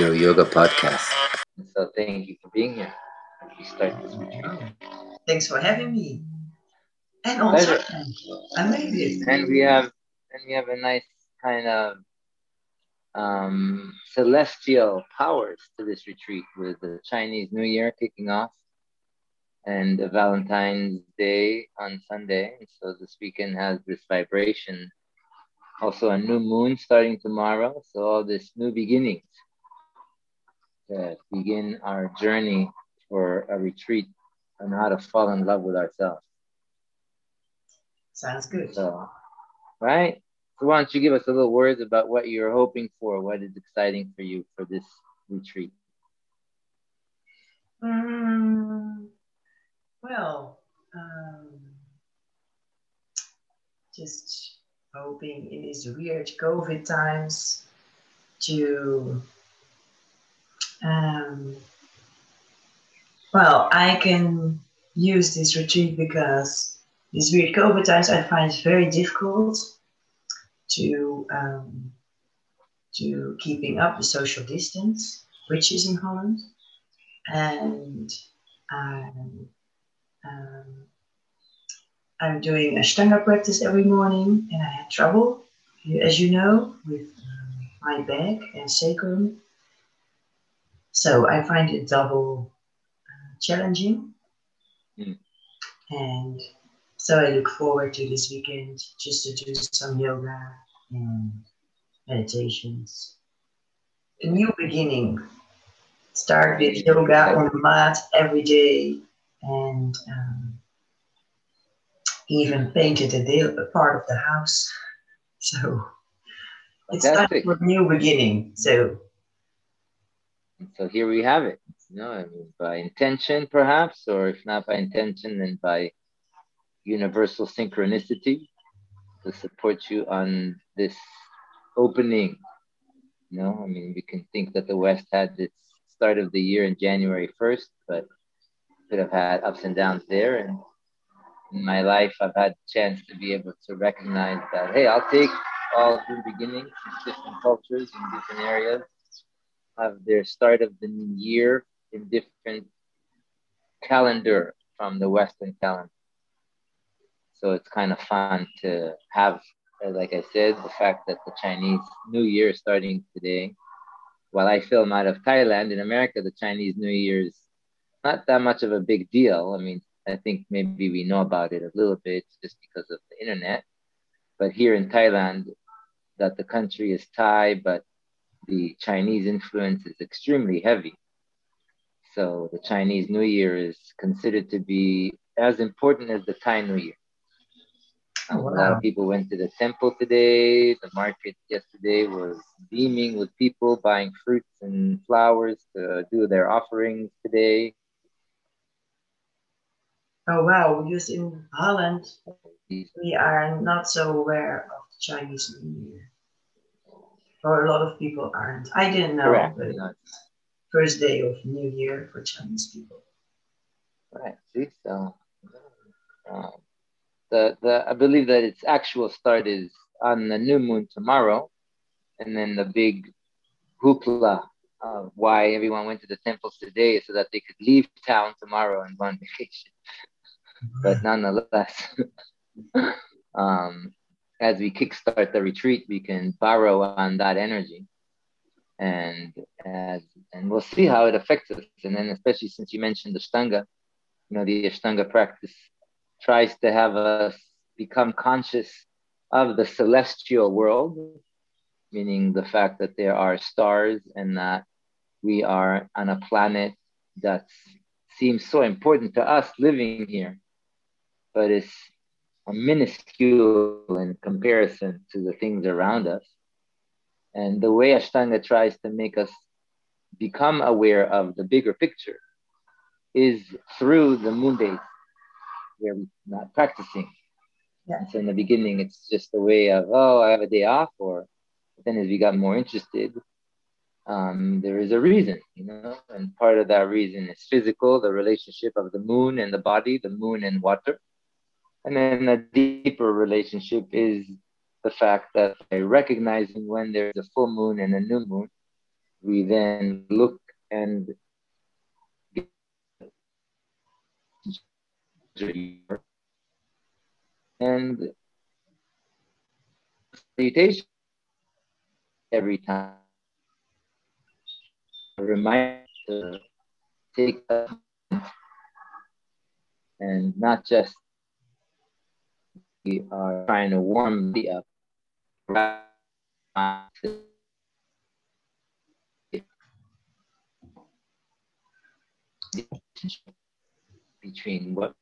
Your Yoga Podcast. So thank you for being here. We start this retreat. Thanks for having me. And also, I made it. And we have and we have a nice kind of um, celestial powers to this retreat with the Chinese New Year kicking off and the Valentine's Day on Sunday. And so this weekend has this vibration. Also, a new moon starting tomorrow. So, all this new beginnings to begin our journey for a retreat on how to fall in love with ourselves. Sounds good. So, right? So why don't you give us a little words about what you're hoping for, what is exciting for you for this retreat? Mm, well, um, just hoping in these weird COVID times to, um, well, I can use this retreat because these weird COVID times I find it very difficult to um, to keeping up the social distance, which is in Holland, and um, um, I'm doing a Ashtanga practice every morning, and I had trouble, as you know, with my back and sacrum. So I find it double uh, challenging, mm. and so I look forward to this weekend just to do some yoga and meditations. A new beginning. Start with yoga on the mat every day and um, even painted a, day, a part of the house. So it's time for a new beginning. So so here we have it. You know, I mean, by intention perhaps, or if not by intention, then by universal synchronicity to support you on this opening. You know, I mean, we can think that the West had its start of the year in January 1st, but could have had ups and downs there. And in my life, I've had the chance to be able to recognize that, hey, I'll take all new beginnings in different cultures in different areas, have their start of the new year in different calendar from the Western calendar. So it's kind of fun to have, uh, like I said, the fact that the Chinese New Year is starting today. While I film out of Thailand, in America, the Chinese New Year is not that much of a big deal. I mean, I think maybe we know about it a little bit just because of the internet. But here in Thailand, that the country is Thai, but the Chinese influence is extremely heavy. So the Chinese New Year is considered to be as important as the Thai New Year. Oh, wow. A lot of people went to the temple today. The market yesterday was beaming with people buying fruits and flowers to do their offerings today. Oh wow! Because in Holland, we are not so aware of the Chinese New Year, or a lot of people aren't. I didn't know, Correct. first day of New Year for Chinese people. Right. See, so um, the, the I believe that its actual start is on the new moon tomorrow, and then the big hoopla of why everyone went to the temples today so that they could leave town tomorrow and go on vacation. but nonetheless, um, as we kickstart the retreat, we can borrow on that energy, and as and we'll see how it affects us. And then, especially since you mentioned the Ashtanga, you know, the Ashtanga practice tries to have us become conscious of the celestial world, meaning the fact that there are stars and that we are on a planet that seems so important to us living here, but it's a minuscule in comparison to the things around us. And the way Ashtanga tries to make us become aware of the bigger picture is through the moon days where we're not practicing. Yeah. So in the beginning, it's just a way of, oh, I have a day off. Or then as we got more interested, um, there is a reason, you know, and part of that reason is physical, the relationship of the moon and the body, the moon and water. And then a deeper relationship is the fact that by recognizing when there's a full moon and a new moon, we then look and and salutation every time. A reminder to take and not just we are trying to warm the up between what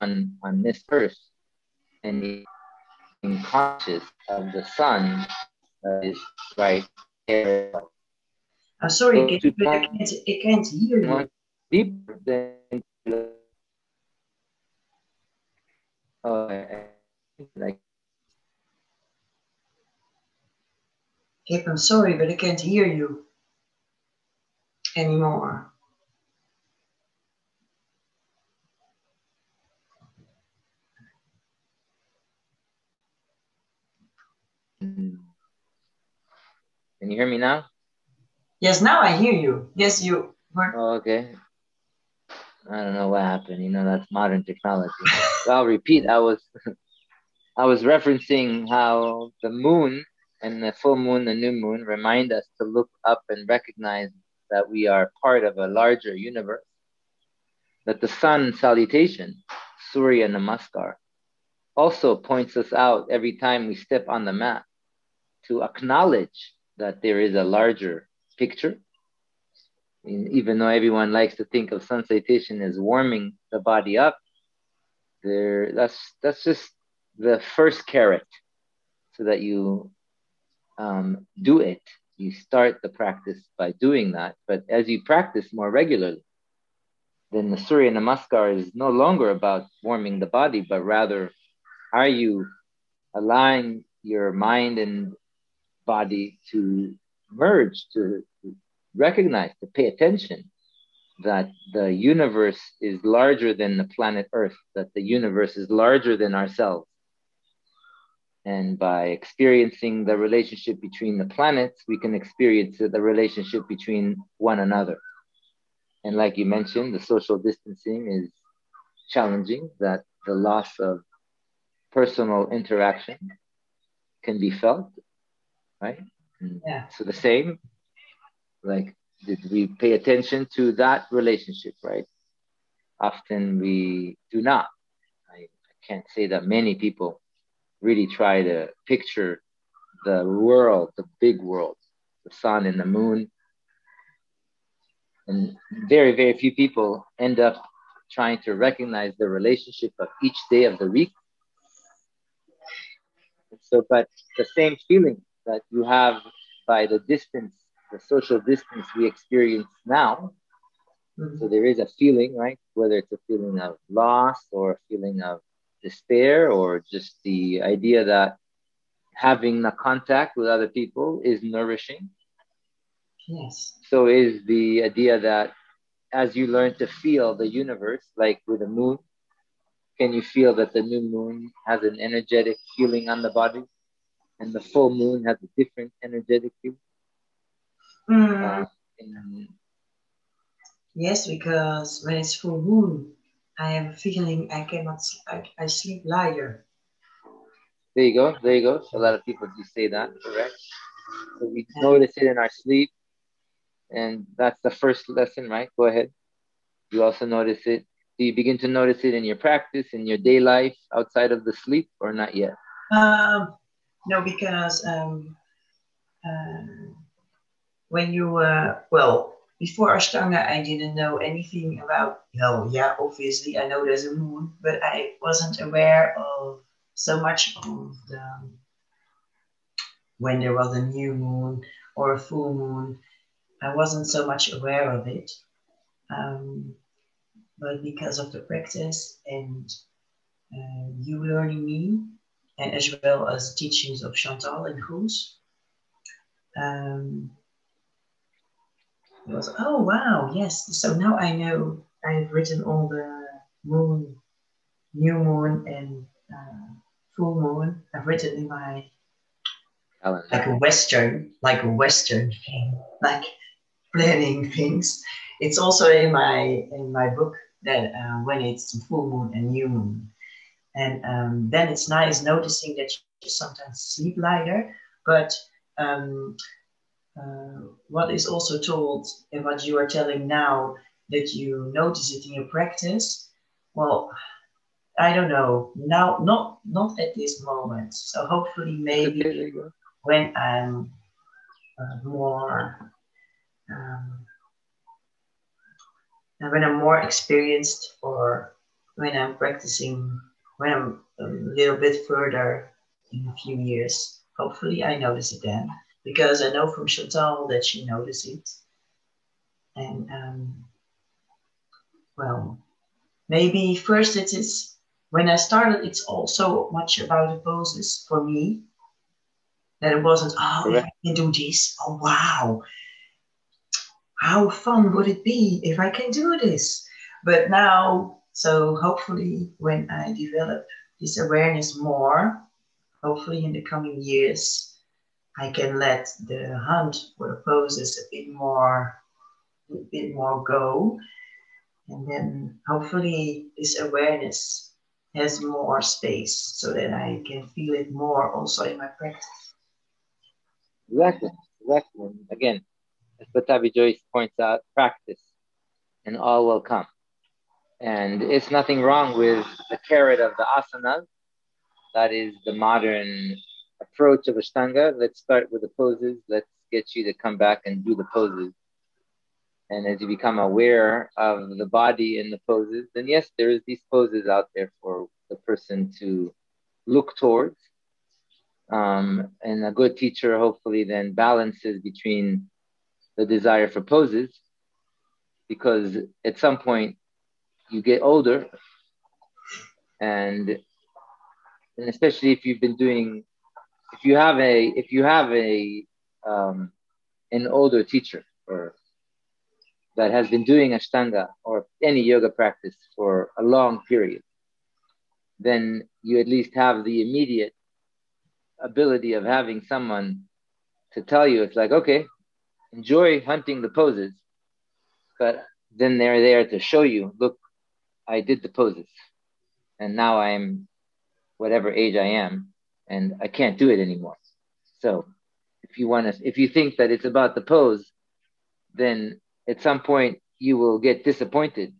on, on this earth and being conscious of the sun that is right there. I'm sorry, I can't, I can't, I can't hear you. Deeper than oh, like Kip, I'm sorry, but I can't hear you anymore. Can you hear me now? Yes, now I hear you. Yes, you were. Oh, okay. I don't know what happened. You know, that's modern technology. so I'll repeat. I was, I was referencing how the moon and the full moon, the new moon, remind us to look up and recognize that we are part of a larger universe. That the sun salutation, Surya Namaskar, also points us out every time we step on the mat to acknowledge that there is a larger picture. Even though everyone likes to think of sun salutation as warming the body up, there that's that's just the first carrot, so that you um, do it. You start the practice by doing that, but as you practice more regularly, then the Surya Namaskar is no longer about warming the body, but rather, are you allowing your mind and body to merge, to recognize, to pay attention that the universe is larger than the planet Earth, that the universe is larger than ourselves. And by experiencing the relationship between the planets, we can experience the relationship between one another. And like you mentioned, the social distancing is challenging, that the loss of personal interaction can be felt right? Yeah. So the same, like, did we pay attention to that relationship, right? Often we do not. I, I can't say that many people really try to picture the world, the big world, the sun and the moon. And very, very few people end up trying to recognize the relationship of each day of the week. So, but the same feeling that you have by the distance, the social distance we experience now. Mm-hmm. So there is a feeling, right? Whether it's a feeling of loss or a feeling of despair or just the idea that having the contact with other people is nourishing. Yes. So is the idea that as you learn to feel the universe, like with the moon, can you feel that the new moon has an energetic feeling on the body? and the full moon has a different energetic feel. Mm. Yes, because when it's full moon, I have a feeling I cannot, I, I sleep lighter. There you go, there you go. So a lot of people do say that, correct? So we notice it in our sleep, and that's the first lesson, right? Go ahead. You also notice it. Do you begin to notice it in your practice, in your day life, outside of the sleep, or not yet? Um, no, because um, uh, when you uh, well before Ashtanga, I didn't know anything about. No, yeah, obviously I know there's a moon, but I wasn't aware of so much of the when there was a new moon or a full moon. I wasn't so much aware of it. Um, but because of the practice and uh, you learning me, and as well as teachings of Chantal and Goes. Um, was, oh wow, yes. So now I know I've written all the moon, new moon, and uh, full moon. I've written in my calendar. like a Western, like a Western thing, like planning things. It's also in my in my book that uh, when it's full moon and new moon, and um, then it's nice noticing that you sometimes sleep lighter, but um, uh, what is also told and what you are telling now that you notice it in your practice, well, I don't know. Now, not not at this moment. So hopefully, maybe when I'm uh, more um, when I'm more experienced or when I'm practicing, when I'm a little bit further in a few years, hopefully I notice it then because I know from Chantal that she noticed it. And um, well, maybe first it is when I started, it's also much about the poses for me. That it wasn't, oh, if I can do this, oh wow, how fun would it be if I can do this? But now, so hopefully, when I develop this awareness more, hopefully in the coming years, I can let the hunt for the poses a bit more, a bit more go, and then hopefully this awareness has more space so that I can feel it more also in my practice. Exactly, exactly. Again, as Pattabhi Jois points out, practice and all will come. And it's nothing wrong with the carrot of the asanas. That is the modern approach of Ashtanga. Let's start with the poses. Let's get you to come back and do the poses. And as you become aware of the body and the poses, then yes, there is these poses out there for the person to look towards. Um, and a good teacher hopefully then balances between the desire for poses because at some point you get older and and especially if you've been doing if you have a if you have a um, an older teacher or that has been doing ashtanga or any yoga practice for a long period then you at least have the immediate ability of having someone to tell you it's like okay enjoy hunting the poses, but then they're there to show you, look, I did the poses, and now I'm whatever age I am, and I can't do it anymore. So if you want to, if you think that it's about the pose, then at some point you will get disappointed,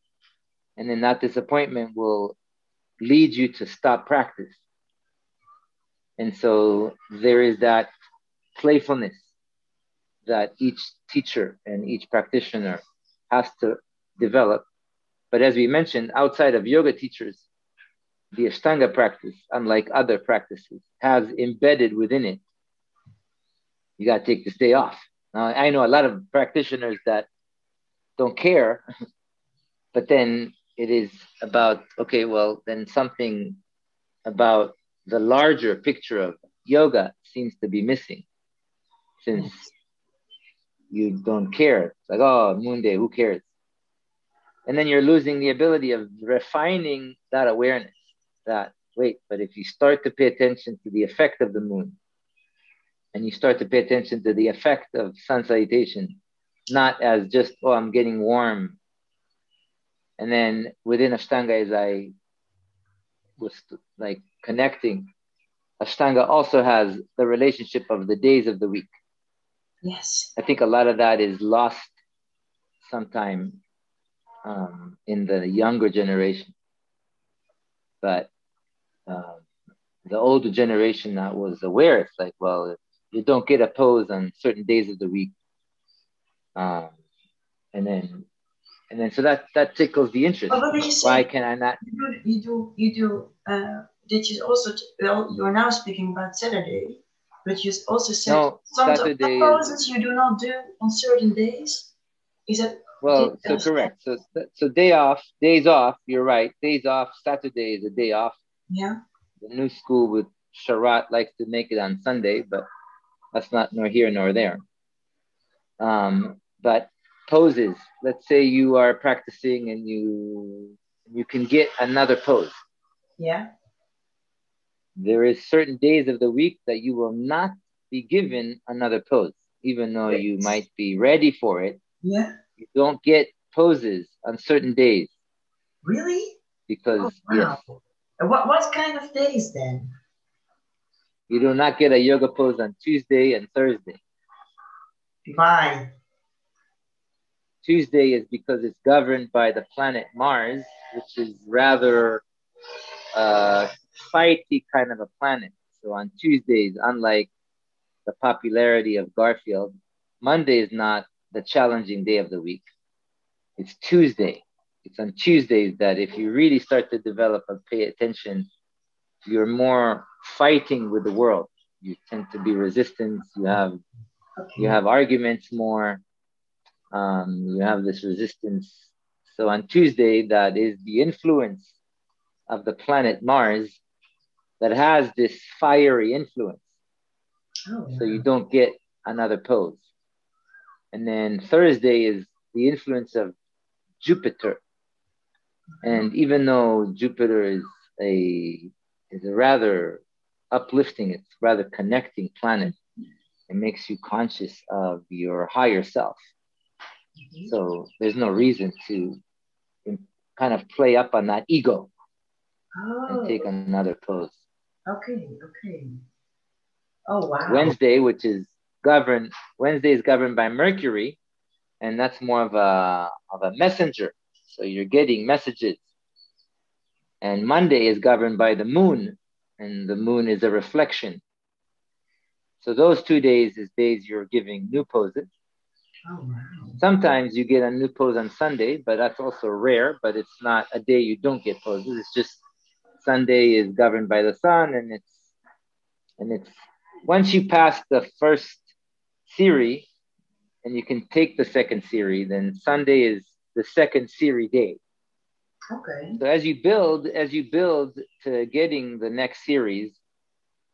and then that disappointment will lead you to stop practice. And so there is that playfulness that each teacher and each practitioner has to develop. But as we mentioned, outside of yoga teachers, the Ashtanga practice, unlike other practices, has embedded within it. You got to take this day off. Now, I know a lot of practitioners that don't care, but then it is about, okay, well, then something about the larger picture of yoga seems to be missing since you don't care. It's like, oh, moon day, who cares? And then you're losing the ability of refining that awareness that, wait, but if you start to pay attention to the effect of the moon, and you start to pay attention to the effect of sun salutation, not as just, oh, I'm getting warm. And then within Ashtanga, as I was like connecting, Ashtanga also has the relationship of the days of the week. Yes. I think a lot of that is lost sometime um, in the younger generation. But um, the older generation that was aware, it's like, well, you don't get a pose on certain days of the week. Um, and then, and then, so that that tickles the interest. Why can I not? You do, you do, you do. Uh, did you also? Well, you are now speaking about Saturday but you also said no, some Saturday poses you do not do on certain days. Is it? Well, so correct. So so day off, days off. You're right. Days off. Saturday is a day off. Yeah. The new school with Sharat likes to make it on Sunday, but that's not nor here nor there. Um, but poses. Let's say you are practicing and you you can get another pose. Yeah there is certain days of the week that you will not be given another pose, even though you might be ready for it. Yeah. You don't get poses on certain days. Really? Because oh, wow. yes. What what kind of days then? You do not get a yoga pose on Tuesday and Thursday. Why? Tuesday is because it's governed by the planet Mars, which is rather uh, fighty kind of a planet. So on Tuesdays, unlike the popularity of Garfield, Monday is not the challenging day of the week. It's Tuesday. It's on Tuesdays that if you really start to develop and pay attention, you're more fighting with the world. You tend to be resistant. You have you have arguments more. Um, you have this resistance. So on Tuesday, that is the influence of the planet Mars that has this fiery influence. Oh, yeah. So you don't get another pose. And then Thursday is the influence of Jupiter. And even though Jupiter is a is a rather uplifting, it's rather connecting planet. It makes you conscious of your higher self. Mm-hmm. So there's no reason to kind of play up on that ego oh. and take another pose. Okay, okay. Oh wow. Wednesday, which is governed Wednesday is governed by Mercury, and that's more of a of a messenger. So you're getting messages. And Monday is governed by the moon, and the moon is a reflection. So those two days is days you're giving new poses. Oh, wow. Sometimes you get a new pose on Sunday, but that's also rare, but it's not a day you don't get poses. It's just Sunday is governed by the sun and it's and it's once you pass the first series and you can take the second series, then Sunday is the second series day. Okay. So as you build, as you build to getting the next series,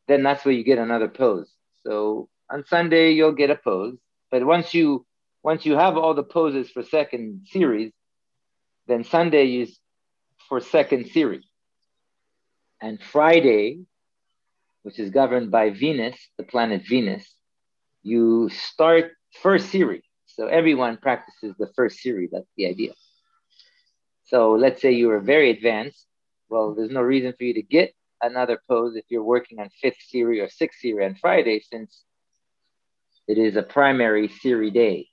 then that's where you get another pose. So on Sunday you'll get a pose, but once you once you have all the poses for second series, then Sunday is for second series. And Friday, which is governed by Venus, the planet Venus, you start first series. So everyone practices the first series. That's the idea. So let's say you are very advanced. Well, there's no reason for you to get another pose if you're working on fifth series or sixth series on Friday, since it is a primary series day.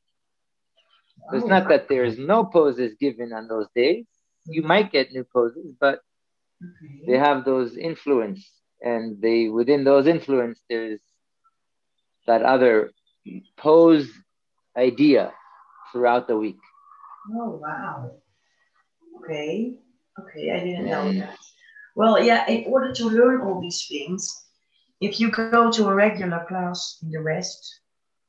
So it's not that there's no poses given on those days. You might get new poses, but they have those influence, and they within those influence there's that other pose idea throughout the week. Oh wow! Okay, okay, I didn't know that. Well, yeah, in order to learn all these things, if you go to a regular class in the West,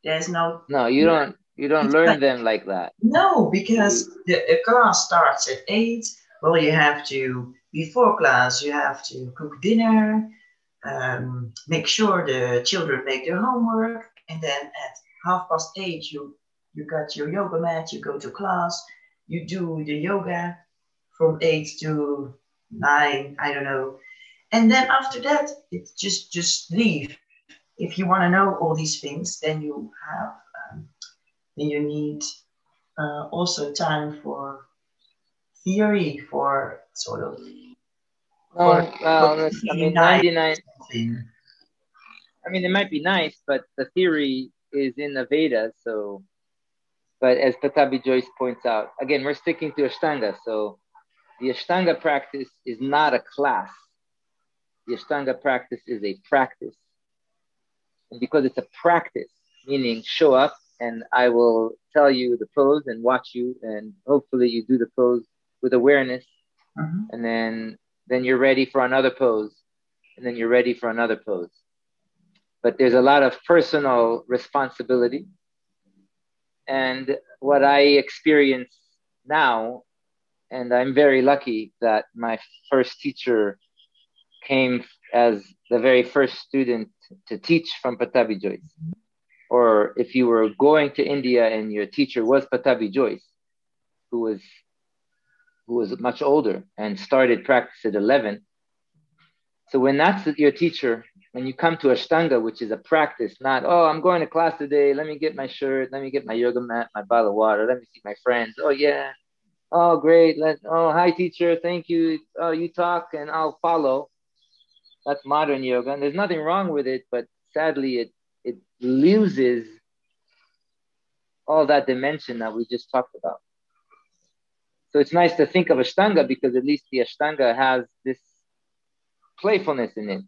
there's no. No, you don't. You don't learn like, them like that. No, because the, the class starts at eight. Well, you have to before class you have to cook dinner, um, make sure the children make their homework, and then at half past eight you you got your yoga mat. You go to class. You do the yoga from eight to nine. I don't know. And then after that, it's just just leave. If you want to know all these things, then you have then you need uh, also time for theory for sort of well, well I mean, 99. I mean, it might be nice, but the theory is in the Vedas. So, but as Pattabhi Jois points out, again, we're sticking to Ashtanga. So, the Ashtanga practice is not a class. The Ashtanga practice is a practice. And because it's a practice, meaning show up and I will tell you the pose and watch you, and hopefully you do the pose with awareness, mm-hmm. and then then you're ready for another pose, and then you're ready for another pose. But there's a lot of personal responsibility, and what I experience now, and I'm very lucky that my first teacher came as the very first student to teach from Jois. Mm-hmm or if you were going to India and your teacher was Pattabhi Jois, who was who was much older and started practice at 11, So when that's your teacher, when you come to Ashtanga, which is a practice, not, oh, I'm going to class today. Let me get my shirt. Let me get my yoga mat, my bottle of water. Let me see my friends. Oh, yeah. Oh, great. Let, oh, hi, teacher. Thank you. Oh, you talk and I'll follow. That's modern yoga. And there's nothing wrong with it, but sadly, it, it loses all that dimension that we just talked about. So it's nice to think of Ashtanga because at least the Ashtanga has this playfulness in it.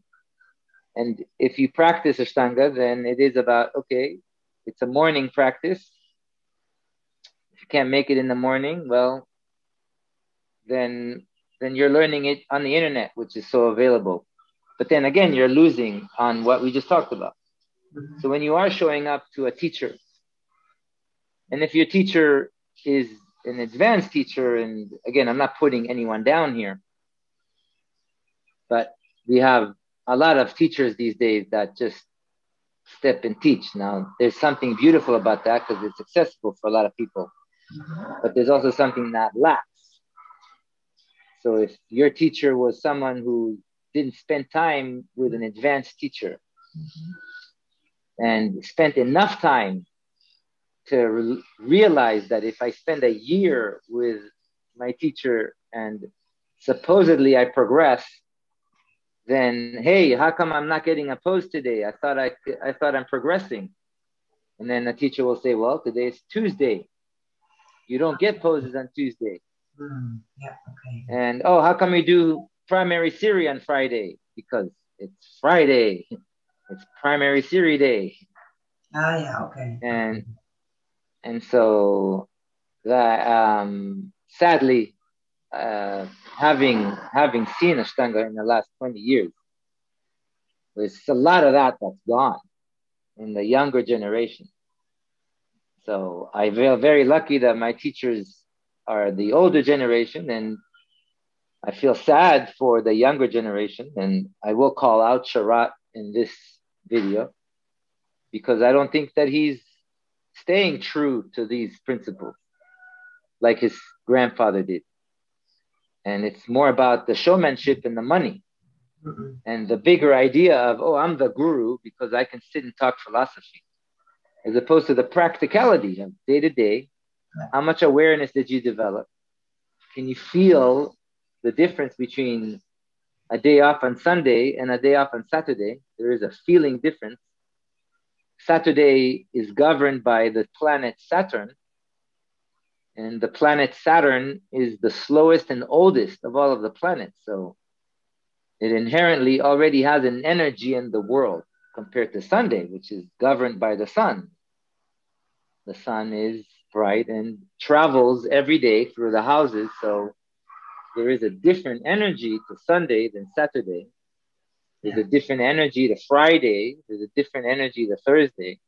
And if you practice Ashtanga, then it is about, okay, it's a morning practice. If you can't make it in the morning, well, then then you're learning it on the internet, which is so available. But then again, you're losing on what we just talked about. Mm-hmm. So when you are showing up to a teacher, and if your teacher is an advanced teacher, and again, I'm not putting anyone down here, but we have a lot of teachers these days that just step and teach. Now, there's something beautiful about that because it's accessible for a lot of people, but there's also something that lacks. So if your teacher was someone who didn't spend time with an advanced teacher mm-hmm. and spent enough time to re- realize that if I spend a year with my teacher and supposedly I progress, then hey, how come I'm not getting a pose today? I thought I I thought I'm progressing. And then the teacher will say, well, today is Tuesday. You don't get poses on Tuesday. Mm, yeah, okay. And oh, how come you do primary series on Friday? Because it's Friday. It's primary series day. Ah, yeah, okay. And and so that um, sadly, uh, having having seen Ashtanga in the last 20 years, there's a lot of that that's gone in the younger generation. So I feel very lucky that my teachers are the older generation, and I feel sad for the younger generation. And I will call out Sharat in this video because I don't think that he's staying true to these principles like his grandfather did. And it's more about the showmanship and the money. Mm-hmm. And the bigger idea of, oh, I'm the guru because I can sit and talk philosophy, as opposed to the practicality of day to day. How much awareness did you develop? Can you feel the difference between a day off on Sunday and a day off on Saturday? There is a feeling difference Saturday is governed by the planet Saturn. And the planet Saturn is the slowest and oldest of all of the planets. So it inherently already has an energy in the world compared to Sunday, which is governed by the sun. The sun is bright and travels every day through the houses. So there is a different energy to Sunday than Saturday. There's a different energy to Friday. There's a different energy to Thursday.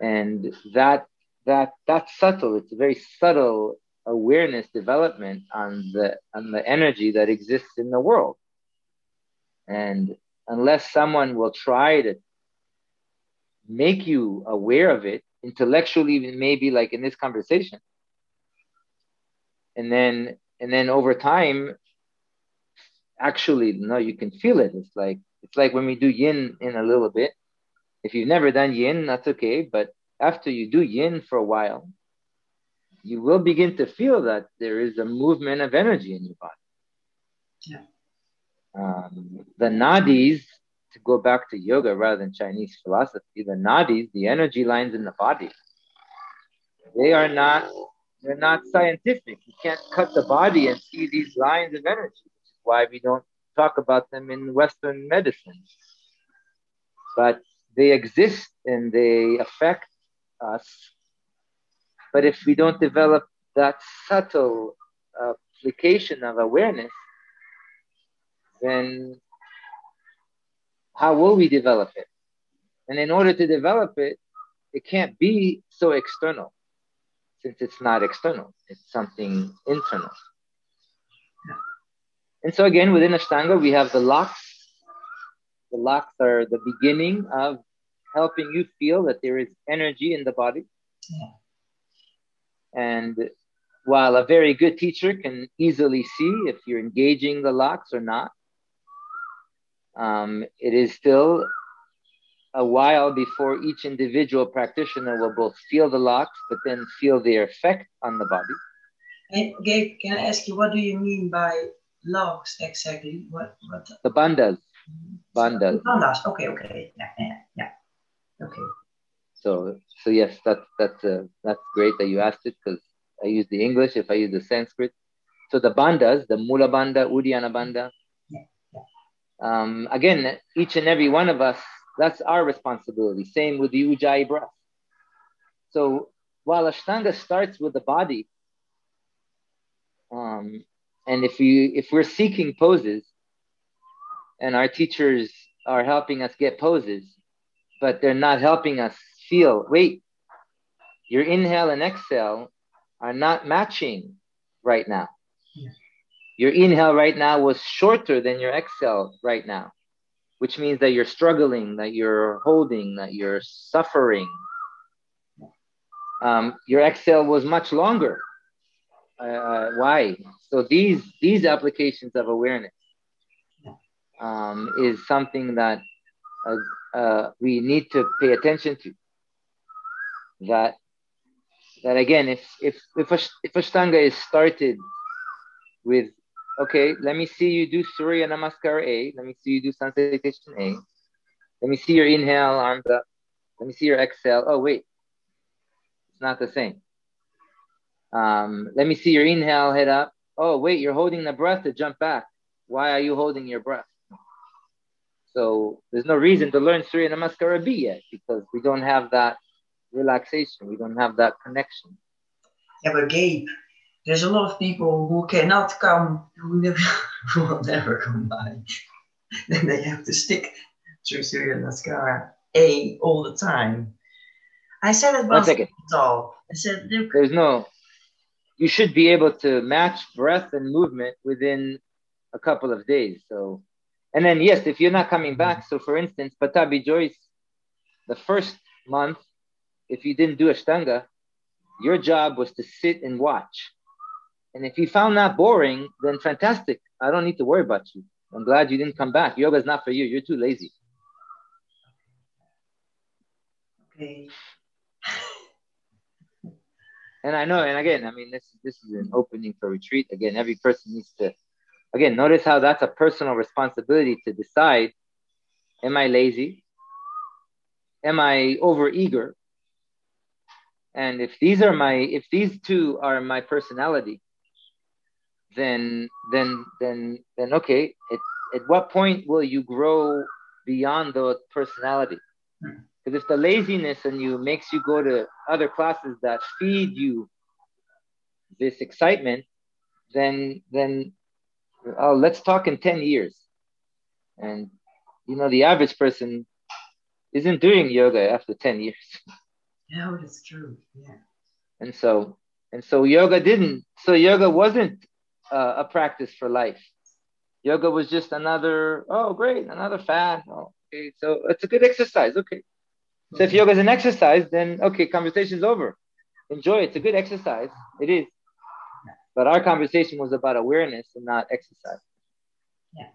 And that that that's subtle. It's a very subtle awareness development on the on the energy that exists in the world. And unless someone will try to make you aware of it intellectually, maybe like in this conversation, and then and then over time actually no you can feel it it's like it's like when we do yin in a little bit if you've never done yin that's okay but after you do yin for a while you will begin to feel that there is a movement of energy in your body yeah. Um, the nadis to go back to yoga rather than chinese philosophy the nadis the energy lines in the body they are not they're not scientific you can't cut the body and see these lines of energy which is why we don't talk about them in Western medicine. But they exist and they affect us. But if we don't develop that subtle application of awareness, then how will we develop it? And in order to develop it, it can't be so external since it's not external, it's something internal. And so again, within Ashtanga, we have the locks. The locks are the beginning of helping you feel that there is energy in the body. Yeah. And while a very good teacher can easily see if you're engaging the locks or not, um, it is still a while before each individual practitioner will both feel the locks, but then feel their effect on the body. Gabe, can I ask you, what do you mean by locks exactly? What? what? The bandhas. Bandhas. Bandhas. Okay. Okay. Yeah. Yeah. Yeah. Okay. So, so yes, that's that's uh, that's great that you asked it because I use the English. If I use the Sanskrit, so the bandhas, the Mula Bandha, Uddiyana Bandha. Um, again, each and every one of us that's our responsibility. Same with the Ujjayi breath. So while Ashtanga starts with the body, um, and if you if we're seeking poses, and our teachers are helping us get poses, but they're not helping us feel. Wait, your inhale and exhale are not matching right now. Yeah. Your inhale right now was shorter than your exhale right now which means that you're struggling, that you're holding, that you're suffering. Um, your exhale was much longer. Uh, uh, why? So these these applications of awareness um, is something that uh, uh, we need to pay attention to. That that again, if if if a, if Ashtanga is started with okay, let me see you do Surya Namaskar A. Let me see you do Sun Salutation A. Let me see your inhale, arms up. Let me see your exhale. Oh, wait. It's not the same. Um, let me see your inhale, head up. Oh, wait, you're holding the breath to jump back. Why are you holding your breath? So there's no reason to learn Surya Namaskar B yet because we don't have that relaxation. We don't have that connection. Yeah, but Gabe, there's a lot of people who cannot come, who, never, who will never come by. then they have to stick to Surya Namaskar A all the time. I said it once all. I said there's no. You should be able to match breath and movement within a couple of days. So, and then yes, if you're not coming back. Mm-hmm. So, for instance, Pattabhi Jois, the first month, if you didn't do Ashtanga, your job was to sit and watch. And if you found that boring, then fantastic. I don't need to worry about you. I'm glad you didn't come back. Yoga is not for you. You're too lazy. Okay. and I know, and again, I mean, this this is an opening for retreat. Again, every person needs to, again, notice how that's a personal responsibility to decide: Am I lazy? Am I over eager? And if these are my, if these two are my personality, then then then then okay at, at what point will you grow beyond the personality because if the laziness in you makes you go to other classes that feed you this excitement then then oh, let's talk in 10 years and you know the average person isn't doing yoga after 10 years no it's true yeah and so and so yoga didn't so yoga wasn't uh, a practice for life. Yoga was just another, oh, great, another fad. Oh, okay, so it's a good exercise. Okay. So if yoga is an exercise, then okay, conversation's over. Enjoy. It's a good exercise. It is. But our conversation was about awareness and not exercise. Yeah.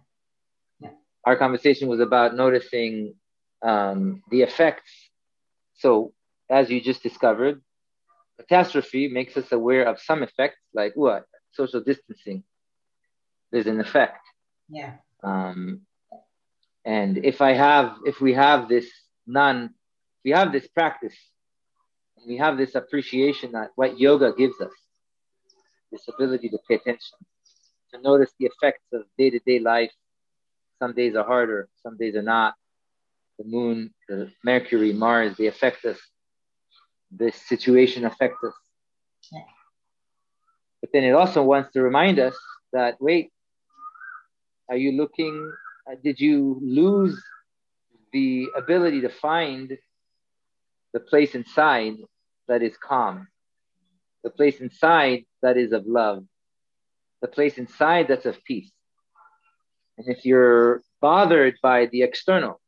yeah. Our conversation was about noticing um, the effects. So, as you just discovered, catastrophe makes us aware of some effects, like what? social distancing, there's an effect. Yeah. Um, and if I have, if we have this non, we have this practice, and we have this appreciation that what yoga gives us, this ability to pay attention, to notice the effects of day to day life. Some days are harder, some days are not. The moon, the Mercury, Mars, they affect us. This situation affects us. But then it also wants to remind us that wait, are you looking? Uh, did you lose the ability to find the place inside that is calm, the place inside that is of love, the place inside that's of peace? And if you're bothered by the external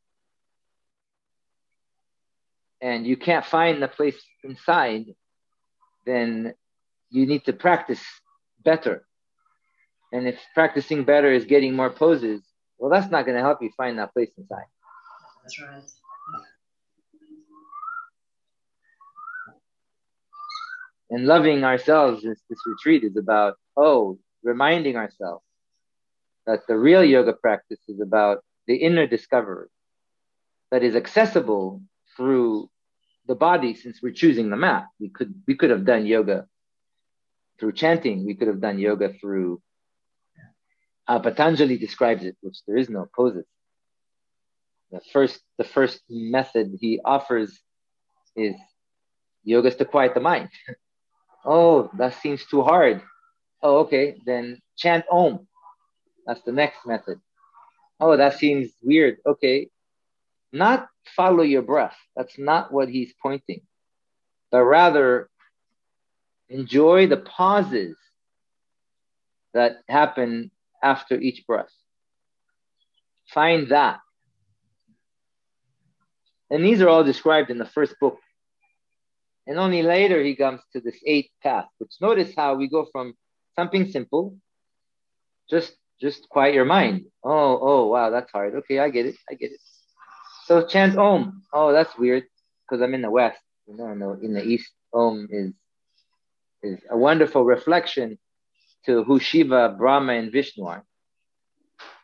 and you can't find the place inside, then you need to practice better. And if practicing better is getting more poses, Well, that's not going to help you find that place inside. That's right. And loving ourselves, this, this retreat is about, oh, reminding ourselves that the real yoga practice is about the inner discovery that is accessible through the body since we're choosing the mat. We could we could have done yoga through chanting. We could have done yoga through uh, Patanjali describes it, which there is no poses. The first the first method he offers is yoga to quiet the mind. oh, that seems too hard. Oh, okay, then chant Om. That's the next method. Oh, that seems weird. Okay, not follow your breath. That's not what he's pointing, but rather enjoy the pauses that happen after each breath. Find that. And these are all described in the first book. And only later he comes to this eighth path, which notice how we go from something simple, just just quiet your mind. Oh, oh, wow, that's hard. Okay, I get it. I get it. So chant Om. Oh, that's weird because I'm in the West. You know, the, in the East, Om is is a wonderful reflection to who Shiva, Brahma, and Vishnu are.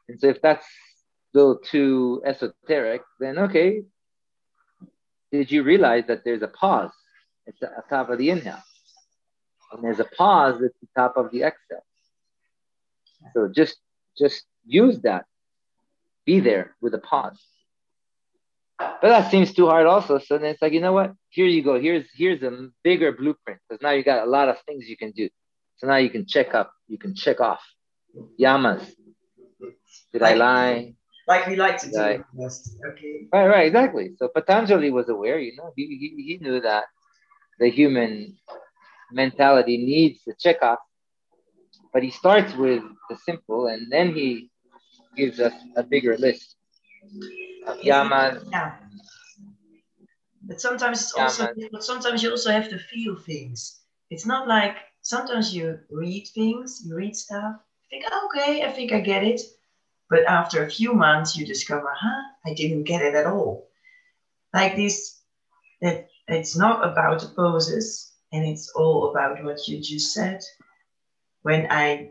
And so if that's a little too esoteric, then okay. Did you realize that there's a pause at the top of the inhale? And there's a pause at the top of the exhale. So just just use that. Be there with a pause. But that seems too hard also. So then it's like, you know what? Here you go. Here's here's a bigger blueprint because now you got a lot of things you can do. So now you can check up, you can check off. Yamas. Did like, I lie? Like we like to do. I, okay. Right, right, exactly. So Patanjali was aware, you know, he, he, he knew that the human mentality needs the check off. But he starts with the simple and then he gives us a bigger list. Yamas. Yeah. But sometimes it's also but sometimes you also have to feel things. It's not like sometimes you read things, you read stuff, think, oh, okay, I think I get it. But after a few months you discover, huh, I didn't get it at all. Like this that it's not about the poses and it's all about what you just said. When I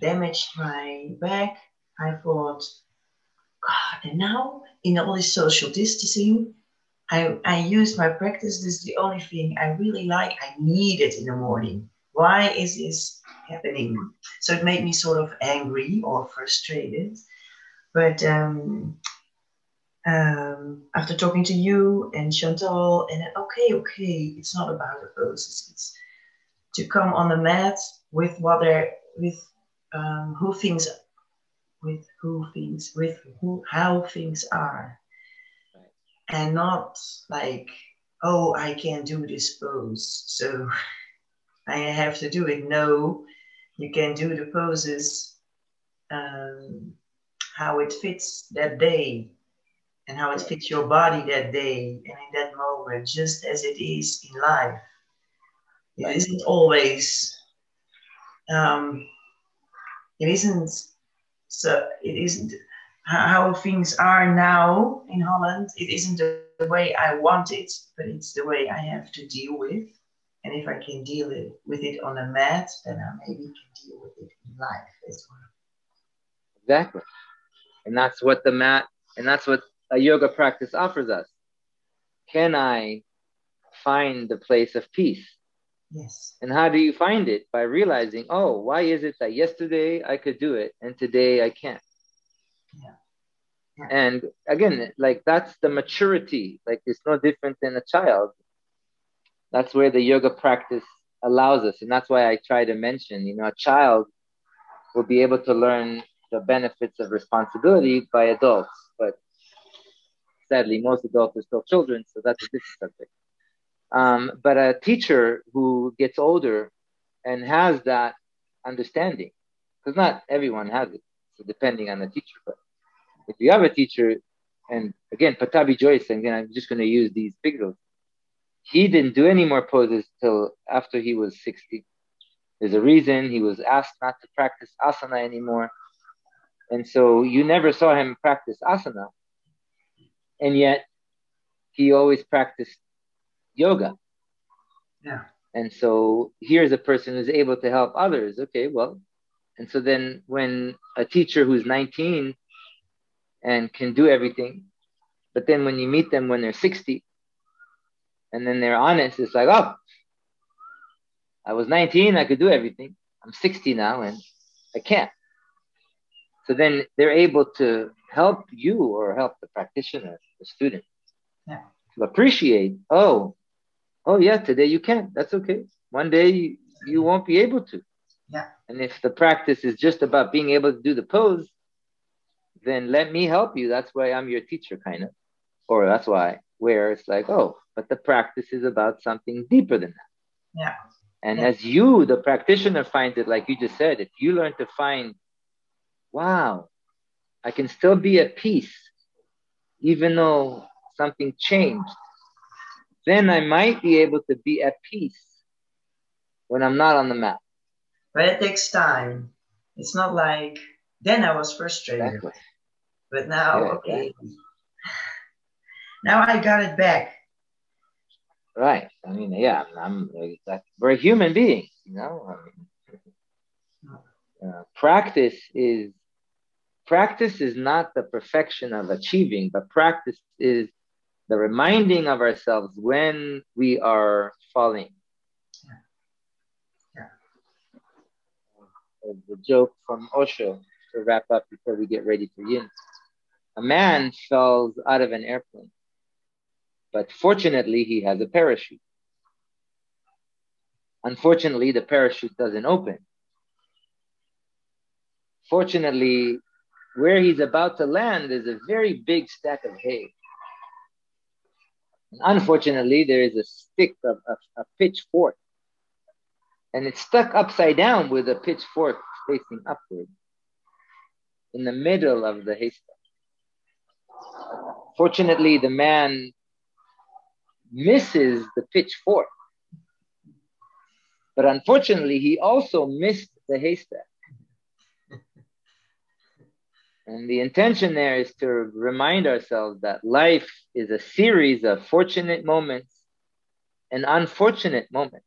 damaged my back, I thought, God, and now in all this social distancing, I, I use my practice. This is the only thing I really like. I need it in the morning. Why is this happening? So it made me sort of angry or frustrated. But um, um, after talking to you and Chantal, and then, okay, okay, it's not about the poses. It's to come on the mat with what they're, with um, who things with who things with who how things are. And not like oh i can't do this pose so i have to do it. No you can do the poses um, how it fits that day and how it fits your body that day and in that moment just as it is in life it isn't always um, it isn't so it isn't how things are now in Holland. It isn't the way I want it, but it's the way I have to deal with. And if I can deal it, with it on a mat, then I maybe can deal with it in life as well. Exactly. And that's what the mat, and that's what a yoga practice offers us. Can I find the place of peace? Yes. And how do you find it? By realizing, oh, why is it that yesterday I could do it and today I can't? Yeah. yeah. And again, like that's the maturity. Like it's no different than a child. That's where the yoga practice allows us. And that's why I try to mention, you know, a child will be able to learn the benefits of responsibility by adults. Sadly, most adults are still children, so that's a different subject. Um, but a teacher who gets older and has that understanding, because not everyone has it, so depending on the teacher. But if you have a teacher, and again, Pattabhi Jois, and again, I'm just going to use these pictures. He didn't do any more poses till after he was 60. There's a reason he was asked not to practice asana anymore. And so you never saw him practice asana. And yet he always practiced yoga. Yeah. And so here's a person who's able to help others. Okay, well, and so then when a teacher who's 19 and can do everything, but then when you meet them when they're 60 and then they're honest, it's like, oh, I was 19, I could do everything. I'm 60 now and I can't. So then they're able to help you or help the practitioner, the student, yeah. to appreciate, oh, oh yeah, today you can't. That's okay. One day you won't be able to. Yeah. And if the practice is just about being able to do the pose, then let me help you. That's why I'm your teacher, kind of. Or that's why, where it's like, oh, but the practice is about something deeper than that. Yeah. And yeah. as you, the practitioner, find it, like you just said, if you learn to find, wow, I can still be at peace, even though something changed, then I might be able to be at peace when I'm not on the map. But it takes time. It's not like then I was frustrated. Exactly. But now, Yeah, okay. exactly. Now I got it back. Right. I mean, yeah, I'm, I'm we're a human beings, you know. I mean, uh, practice is practice is not the perfection of achieving, but practice is the reminding of ourselves when we are falling. Yeah. Uh, The joke from Osho to wrap up before we get ready for yin. A man falls out of an airplane, but fortunately he has a parachute. Unfortunately, the parachute doesn't open. Fortunately, where he's about to land is a very big stack of hay. And unfortunately, there is a stick of a, a pitchfork, and it's stuck upside down with a pitchfork facing upward in the middle of the haystack. Fortunately, the man misses the pitchfork, but unfortunately, he also missed the haystack. And the intention there is to remind ourselves that life is a series of fortunate moments and unfortunate moments.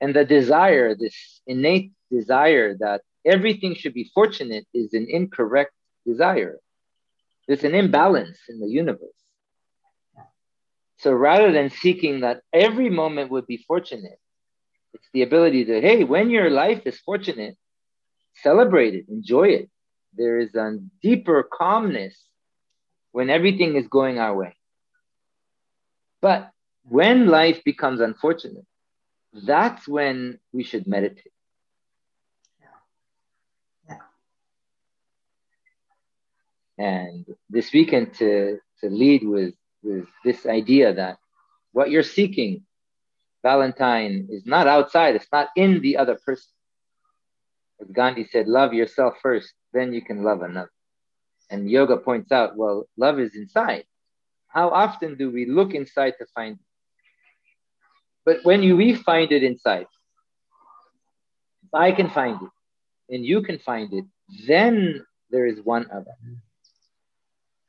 And the desire, this innate desire that everything should be fortunate, is an incorrect desire. There's an imbalance in the universe. So rather than seeking that every moment would be fortunate, it's the ability to, hey, when your life is fortunate, celebrate it, enjoy it there is a deeper calmness when everything is going our way. But when life becomes unfortunate, that's when we should meditate. Yeah. And this weekend to, to lead with, with this idea that what you're seeking, Valentine, is not outside, it's not in the other person. As Gandhi said, love yourself first, then you can love another. And yoga points out, well, love is inside. How often do we look inside to find it? But when you, we find it inside, if I can find it and you can find it, then there is one other.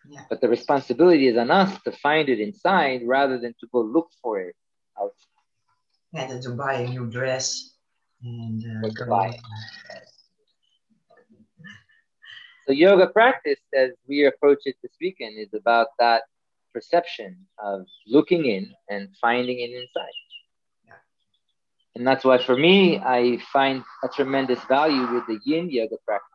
Yeah. But the responsibility is on us to find it inside rather than to go look for it outside. And to buy a new dress and uh. So yoga practice, as we approach it this weekend, is about that perception of looking in and finding it inside. Yeah. And that's why for me, I find a tremendous value with the yin yoga practice.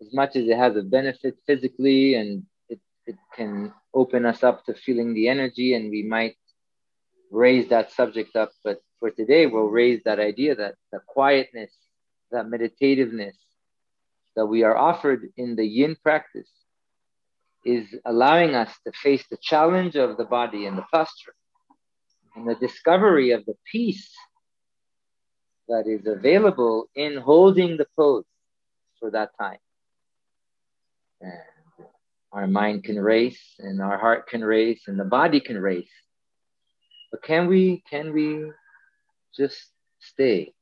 As much as it has a benefit physically and it, it can open us up to feeling the energy and we might raise that subject up. But for today, we'll raise that idea that the quietness, that meditativeness, that we are offered in the yin practice is allowing us to face the challenge of the body and the posture and the discovery of the peace that is available in holding the pose for that time. And our mind can race and our heart can race and the body can race. But can we can we just stay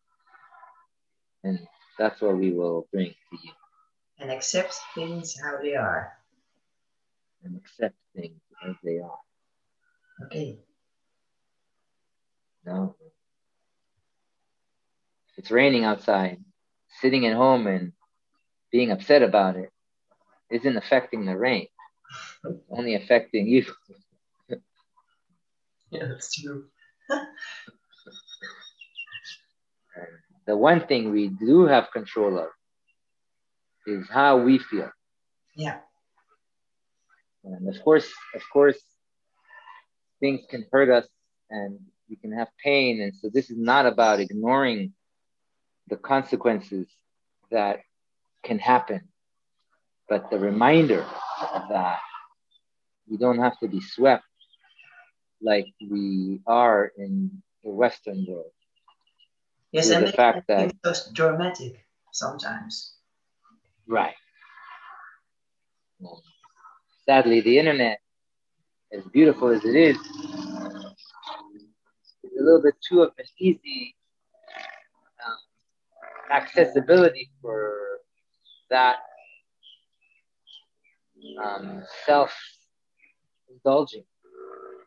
and That's what we will bring to you. And accept things how they are. And accept things as they are. Okay. No. If it's raining outside, sitting at home and being upset about it isn't affecting the rain, It's only affecting you. yeah, that's true. the one thing we do have control of is how we feel. Yeah. And of course, of course, things can hurt us and we can have pain. And so this is not about ignoring the consequences that can happen, but the reminder that we don't have to be swept like we are in the Western world. Yes, and the fact that it's dramatic sometimes. Right. Sadly, the internet, as beautiful as it is, is a little bit too of an easy um, accessibility for that um, self indulging.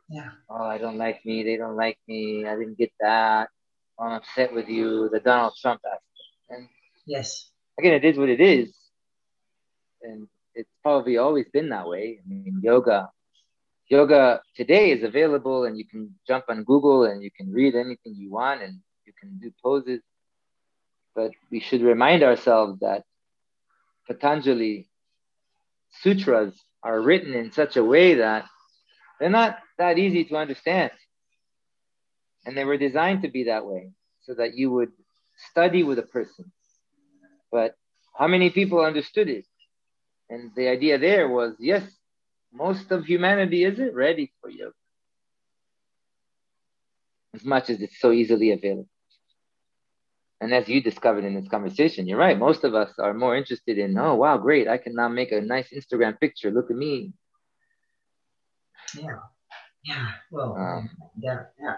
Yeah. Oh, I don't like me. They don't like me. I didn't get that. Oh, I'm upset with you. The Donald Trump aspect. And yes. Again, it is what it is. And it's probably always been that way. I mean, yoga, yoga today is available and you can jump on Google and you can read anything you want and you can do poses. But we should remind ourselves that Patanjali sutras are written in such a way that they're not that easy to understand. And they were designed to be that way so that you would study with a person. But how many people understood it? And the idea there was yes, most of humanity isn't ready for yoga as much as it's so easily available. And as you discovered in this conversation, you're right. Most of us are more interested in, oh, wow, great. I can now make a nice Instagram picture. Look at me. Yeah. Yeah. Well, um, yeah. Yeah.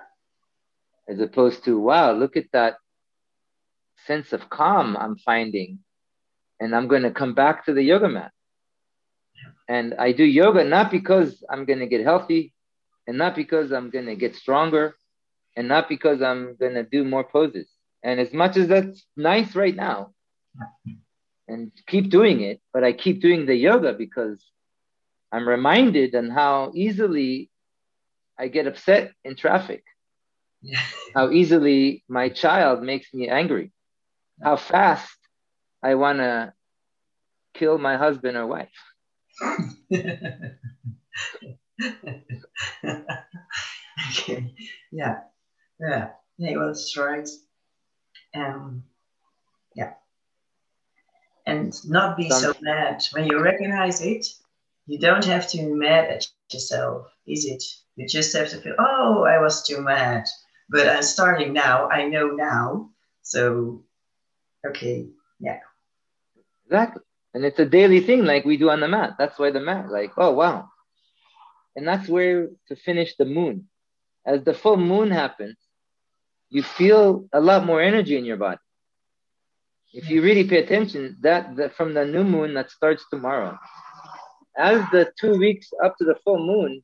As opposed to, wow, look at that sense of calm I'm finding. And I'm going to come back to the yoga mat. And I do yoga not because I'm going to get healthy and not because I'm going to get stronger and not because I'm going to do more poses and as much as that's nice right now, and keep doing it, but I keep doing the yoga because I'm reminded on how easily I get upset in traffic. Yeah. How easily my child makes me angry. How fast I want to kill my husband or wife. okay. Yeah. Yeah. Yeah, well, that's right. Um, yeah. And not be so mad. When you recognize it, you don't have to be mad at yourself, is it? You just have to feel, oh, I was too mad. But I'm starting now. I know now. So, okay, yeah. Exactly. And it's a daily thing like we do on the mat. That's why the mat, like, oh, wow. And that's where to finish the moon. As the full moon happens, you feel a lot more energy in your body. If you really pay attention, that, that from the new moon that starts tomorrow, as the two weeks up to the full moon,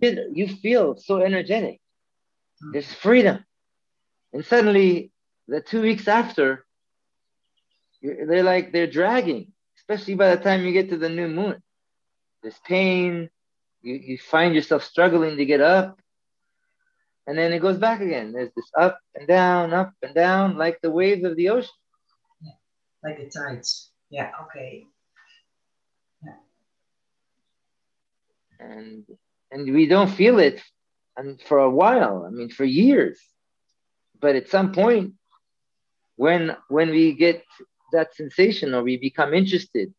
you feel so energetic. Hmm. There's freedom. And suddenly, the two weeks after, they're like they're dragging, especially by the time you get to the new moon. There's pain. You, you find yourself struggling to get up and then it goes back again. There's this up and down, up and down, like the waves of the ocean. Yeah, like the tides. Yeah, okay. And and we don't feel it and for a while, I mean for years. But at some point, when when we get that sensation or we become interested,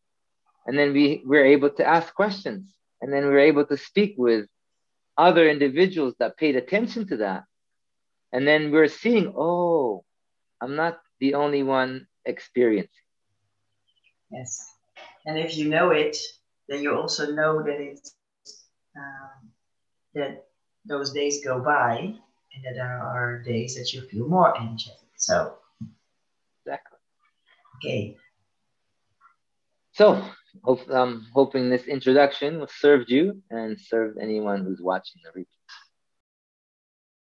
and then we, we're able to ask questions, and then we're able to speak with other individuals that paid attention to that. And then we're seeing, oh, I'm not the only one experiencing. Yes. And if you know it, then you also know that it's um, that those days go by and that there are days that you feel more energetic. So exactly. Okay. So, hope, I'm hoping this introduction served you and served anyone who's watching the replay.